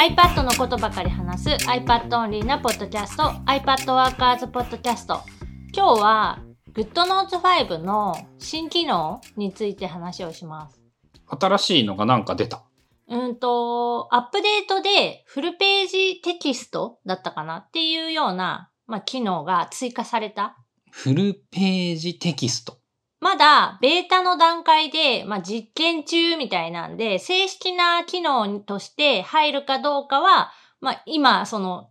iPad のことばかり話す iPad オンリーなポッドキャスト iPad ワーカーズポッドキャスト今日は GoodNotes 5の新機能について話をします新しいのがなんか出た。うんと、アップデートでフルページテキストだったかなっていうような、まあ、機能が追加された。フルページテキスト。まだベータの段階で、まあ、実験中みたいなんで、正式な機能として入るかどうかは、まあ、今、その、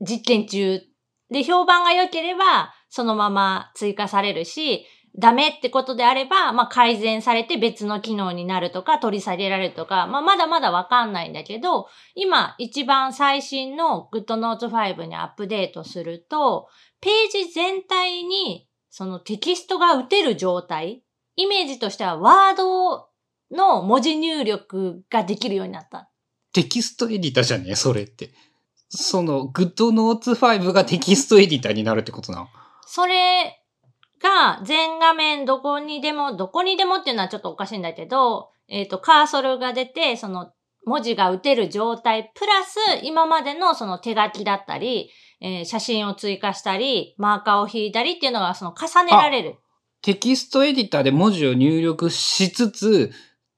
実験中で評判が良ければ、そのまま追加されるし、ダメってことであれば、まあ、改善されて別の機能になるとか、取り下げられるとか、まあ、まだまだわかんないんだけど、今、一番最新の GoodNotes 5にアップデートすると、ページ全体にそのテキストが打てる状態、イメージとしてはワードの文字入力ができるようになった。テキストエディターじゃね？えそれって。その、GoodNotes 5がテキストエディターになるってことなの？それが全画面どこにでも、どこにでもっていうのはちょっとおかしいんだけど、えっ、と、カーソルが出て、その文字が打てる状態、プラス今までのその手書きだったり、えー写真を追加したり、マーカーを引いたりっていうのがその重ねられる。テキストエディターで文字を入力しつつ、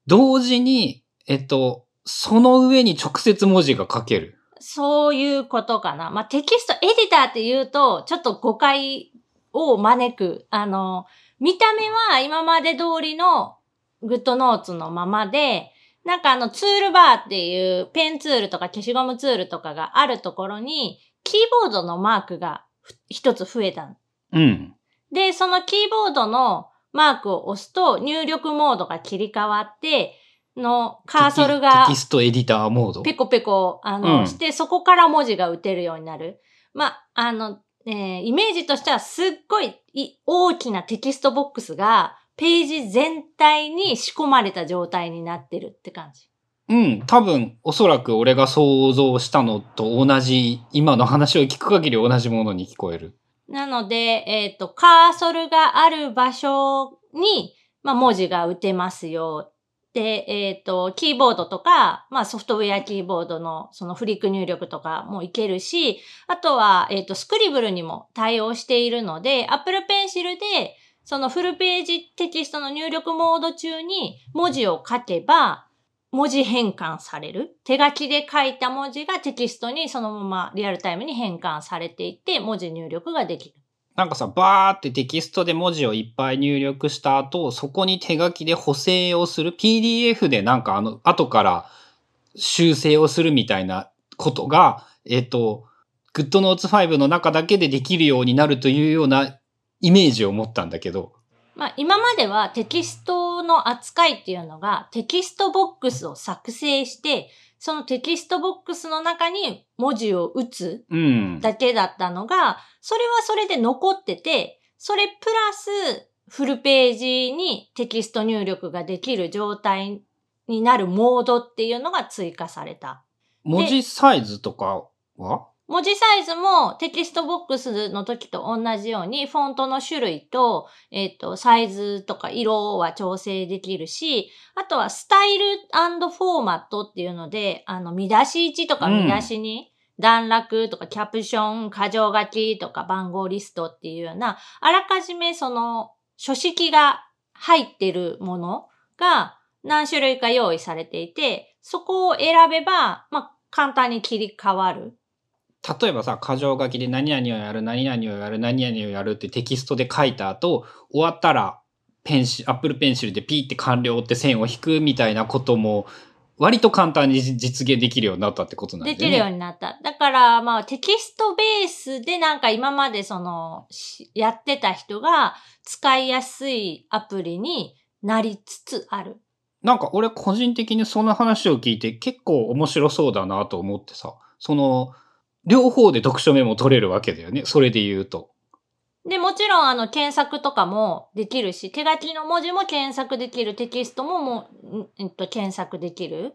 同時に、えっと、その上に直接文字が書ける。そういうことかな。まあ、テキストエディターって言うと、ちょっと誤解を招く。あの、見た目は今まで通りのグッドノーツのままで、なんかあのツールバーっていうペンツールとか消しゴムツールとかがあるところに、キーボードのマークがふ一つ増えたのうん。で、そのキーボードのマークを押すと入力モードが切り替わって、のカーソルがテキストエディターモード？ペコペコ、あの、うんして、そこから文字が打てるようになる。まあ、あの、えーイメージとしてはすっごいい大きなテキストボックスが、ページ全体に仕込まれた状態になってるって感じ。うん。多分、おそらく俺が想像したのと同じ、今の話を聞く限り同じものに聞こえる。なので、えっ、と、カーソルがある場所に、まあ、文字が打てますよ。で、えっ、と、キーボードとか、まあ、ソフトウェアキーボードのそのフリック入力とかもいけるし、あとは、えっ、と、スクリブルにも対応しているので、Apple Pencil で、そのフルページテキストの入力モード中に文字を書けば、文字変換される。手書きで書いた文字がテキストにそのままリアルタイムに変換されていって、文字入力ができる。なんかさ、バーってテキストで文字をいっぱい入力した後、そこに手書きで補正をする。PDF でなんかあの、後から修正をするみたいなことが、えっ、と、GoodNotes 5の中だけでできるようになるというようなイメージを持ったんだけど。まあ、今まではテキストの扱いっていうのがテキストボックスを作成して、そのテキストボックスの中に文字を打つうん。だけだったのが、それはそれで残ってて、それプラスフルページにテキスト入力ができる状態になるモードっていうのが追加された。文字サイズとかは？文字サイズもテキストボックスの時と同じように、フォントの種類と、えっ、と、サイズとか色は調整できるし、あとはスタイルフォーマットっていうので、あの、見出し1とかうん見出し2、段落とかキャプション、箇条書きとか番号リストっていうような、あらかじめその書式が入ってるものが何種類か用意されていて、そこを選べば、まあ、簡単に切り替わる。例えばさ、箇条書きで何々をやる、何々をやる、何々をやるってテキストで書いた後、終わったら、ペンシ、アップルペンシルでピーって完了って線を引くみたいなことも、割と簡単に実現できるようになったってことなんだよね。できるようになった。だから、まあ、テキストベースでなんか今までその、しやってた人が使いやすいアプリになりつつある。なんか俺個人的にその話を聞いて結構面白そうだなと思ってさ、その、両方で読書メモ取れるわけだよね。それで言うと。で、もちろんあの、検索とかもできるし、手書きの文字も検索できる、テキストももう、んえっと、検索できる。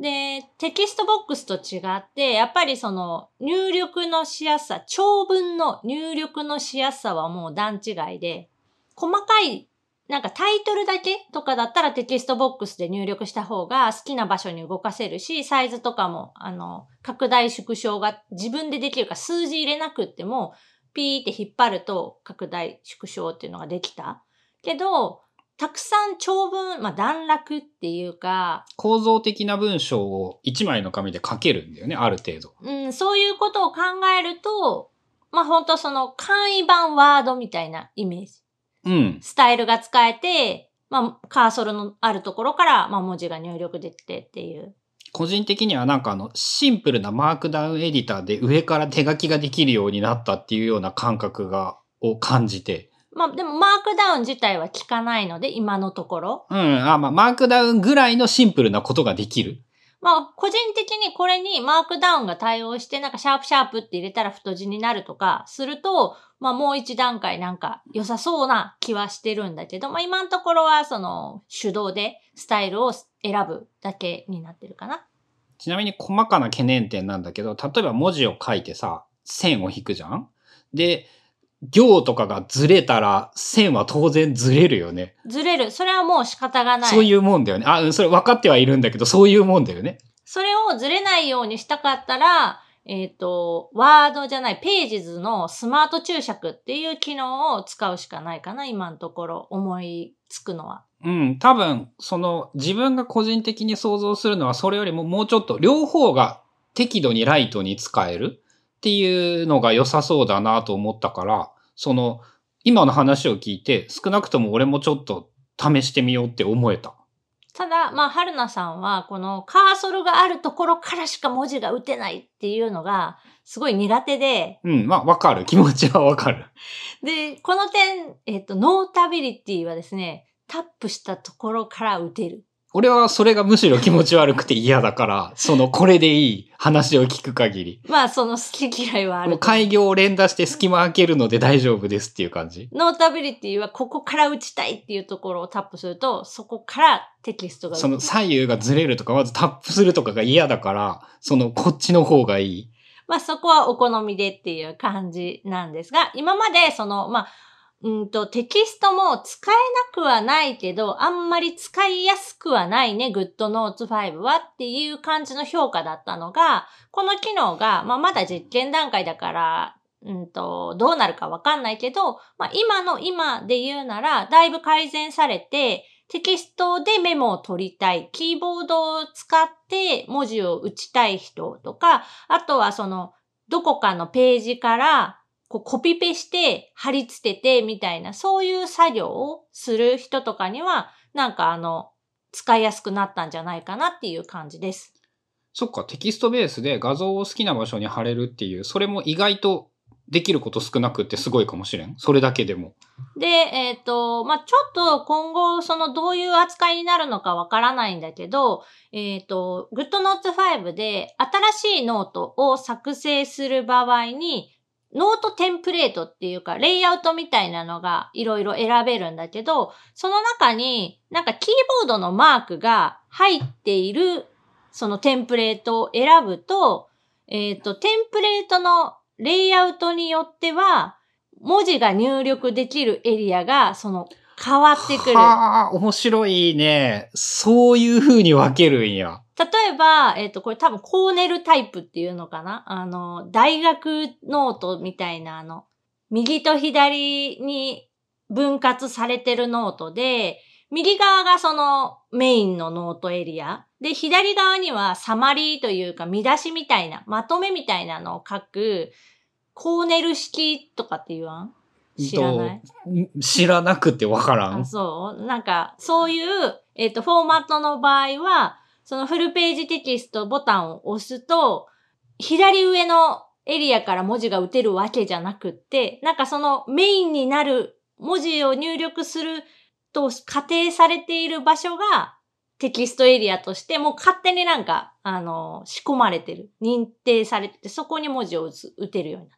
で、テキストボックスと違って、やっぱりその、入力のしやすさ、長文の入力のしやすさはもう段違いで、細かいなんかタイトルだけとかだったらテキストボックスで入力した方が好きな場所に動かせるし、サイズとかも、あの、拡大縮小が自分でできるから数字入れなくっても、ピーって引っ張ると拡大縮小っていうのができた。けど、たくさん長文、まあ、段落っていうか、構造的な文章を一枚の紙で書けるんだよね、ある程度。うん、そういうことを考えると、まあ、本当その簡易版ワードみたいなイメージ。うん。スタイルが使えて、まあ、カーソルのあるところから、まあ、文字が入力できてっていう。個人的にはなんかあの、シンプルなマークダウンエディターで上から手書きができるようになったっていうような感覚が、を感じて。まあ、でもマークダウン自体は効かないので、今のところ。うん、あ、まあ、マークダウンぐらいのシンプルなことができる。まあ、個人的にこれにマークダウンが対応して、なんかシャープシャープって入れたら太字になるとかすると、まあもう一段階なんか良さそうな気はしてるんだけど、まあ今のところはその手動でスタイルを選ぶだけになってるかな。ちなみに細かな懸念点なんだけど、例えば文字を書いてさ、線を引くじゃん？で、行とかがずれたら、線は当然ずれるよね。ずれる。それはもう仕方がない。そういうもんだよね。あ、うんそれ分かってはいるんだけど、そういうもんだよね。それをずれないようにしたかったら、えっ、と、ワードじゃない、ページズのスマート注釈っていう機能を使うしかないかな、今のところ思いつくのは。うん、多分、その、自分が個人的に想像するのは、それよりももうちょっと、両方が適度にライトに使えるっていうのが良さそうだなと思ったから、その、今の話を聞いて、少なくとも俺もちょっと試してみようって思えた。ただ、まあ、春菜さんは、このカーソルがあるところからしか文字が打てないっていうのが、すごい苦手で、うん、まあ、わかる。気持ちはわかる。で、この点、えっ、と、ノータビリティはですね、タップしたところから打てる。俺はそれがむしろ気持ち悪くて嫌だから、その、これでいい話を聞く限り。まあ、その好き嫌いはあると。開業を連打して隙間開けるので大丈夫ですっていう感じ。ノータビリティはここから打ちたいっていうところをタップすると、そこからテキストがその左右がずれるとか、まずタップするとかが嫌だから、そのこっちの方がいい。まあそこはお好みでっていう感じなんですが、今までその、まあ、うんと、テキストも使えなくはないけど、あんまり使いやすくはないね、GoodNotes 5はっていう感じの評価だったのが、この機能が、まあまだ実験段階だから、うんと、どうなるかわかんないけど、まあ今の今で言うなら、だいぶ改善されて、テキストでメモを取りたい、キーボードを使って文字を打ちたい人とか、あとはその、どこかのページから、こうコピペして貼り付けてみたいな、そういう作業をする人とかには、なんかあの、使いやすくなったんじゃないかなっていう感じです。そっか、テキストベースで画像を好きな場所に貼れるっていう、それも意外とできること少なくってすごいかもしれん。それだけでも。で、えっ、と、まあ、ちょっと今後、そのどういう扱いになるのかわからないんだけど、えっ、と、GoodNotes 5で新しいノートを作成する場合に、ノートテンプレートっていうか、レイアウトみたいなのがいろいろ選べるんだけど、その中になんかキーボードのマークが入っている、そのテンプレートを選ぶと、えっ、と、テンプレートのレイアウトによっては、文字が入力できるエリアが、その、変わってくる。はあ、面白いね。そういう風に分けるんや。例えば、えっ、と、これ多分コーネルタイプっていうのかな？あの、大学ノートみたいなあの、右と左に分割されてるノートで、右側がそのメインのノートエリア。で、左側にはサマリーというか見出しみたいな、まとめみたいなのを書く、コーネル式とかって言わん？知らない？と知らなくて分からあ、ん。そうなんか、そういう、えっ、と、フォーマットの場合は、そのフルページテキストボタンを押すと、左上のエリアから文字が打てるわけじゃなくって、なんかそのメインになる文字を入力すると仮定されている場所がテキストエリアとしてもう勝手になんか、あの、仕込まれてる。認定されてて、そこに文字を打つ打てるようにな。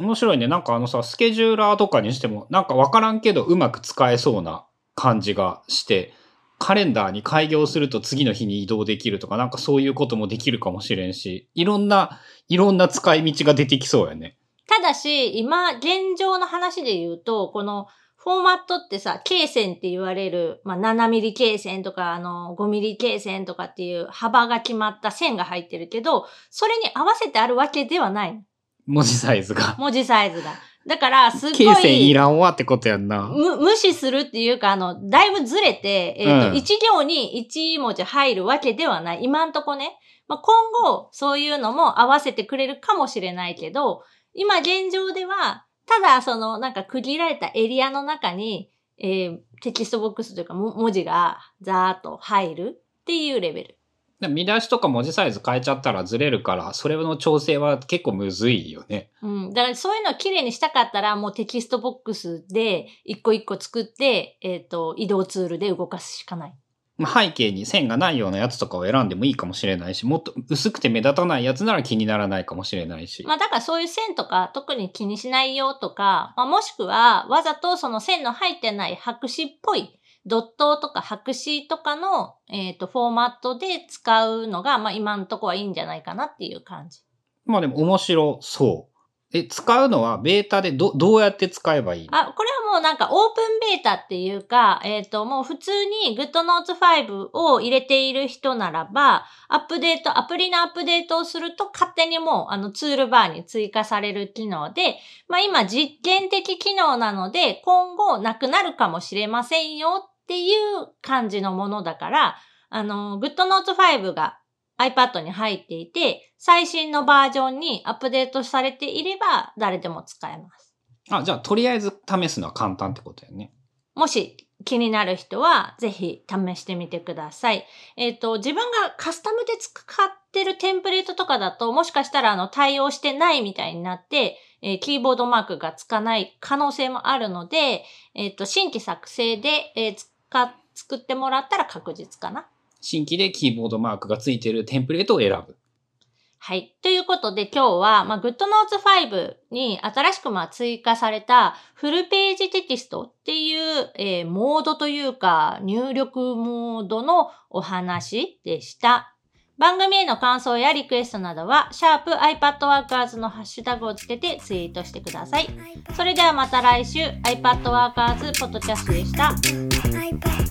面白いね。なんかあのさ、スケジューラーとかにしても、なんか分からんけどうまく使えそうな感じがして、カレンダーに開業すると次の日に移動できるとか、なんかそういうこともできるかもしれんし、いろんな、いろんな使い道が出てきそうやね。ただし、今、現状の話で言うと、このフォーマットってさ、罫線って言われる、まあ、7ミリ罫線とか、あの、5ミリ罫線とかっていう幅が決まった線が入ってるけど、それに合わせてあるわけではない。文字サイズが。文字サイズが。だから、すっご形成いい、らんわってことやんな。む無視するっていうか、あの、だいぶずれて、えっ、と、うん一行に一文字入るわけではない。今んとこね。まあ、今後、そういうのも合わせてくれるかもしれないけど、今現状では、ただ、その、なんか区切られたエリアの中に、えーテキストボックスというか、も文字がザーッと入るっていうレベル。でも見出しとか文字サイズ変えちゃったらずれるから、それの調整は結構むずいよね。うん。だからそういうのを綺麗にしたかったら、もうテキストボックスで一個一個作って、えっ、と、移動ツールで動かすしかない。まあ背景に線がないようなやつとかを選んでもいいかもしれないし、もっと薄くて目立たないやつなら気にならないかもしれないし。まあだからそういう線とか特に気にしないよとか、まあ、もしくはわざとその線の入ってない白紙っぽいドットとか白紙とかの、えっ、と、フォーマットで使うのが、まあ今のとこはいいんじゃないかなっていう感じ。まあでも面白そう。え、使うのはベータでど、どうやって使えばいいの？あ、これはもうなんかオープンベータっていうか、えっ、と、もう普通に GoodNotes 5を入れている人ならば、アップデート、アプリのアップデートをすると勝手にもうあのツールバーに追加される機能で、まあ今実験的機能なので今後なくなるかもしれませんよっていう感じのものだから、あの、GoodNotes 5が iPad に入っていて、最新のバージョンにアップデートされていれば誰でも使えます。あ、じゃあとりあえず試すのは簡単ってことやね。もし気になる人は、ぜひ試してみてください。えっ、と、自分がカスタムで使ってるテンプレートとかだと、もしかしたらあの対応してないみたいになって、えーキーボードマークがつかない可能性もあるので、えっ、と、新規作成で、えー使っ作ってもらったら確実かな。新規でキーボードマークがついてるテンプレートを選ぶ。はい。ということで今日は、まあ、GoodNotes 5に新しくまあ追加されたフルページテキストっていう、えーモードというか入力モードのお話でした。番組への感想やリクエストなどは、シャープ i p a d w o r k e r s のハッシュタグをつけてツイートしてください。それではまた来週 iPadWorkers ポッドキャストでした。bye.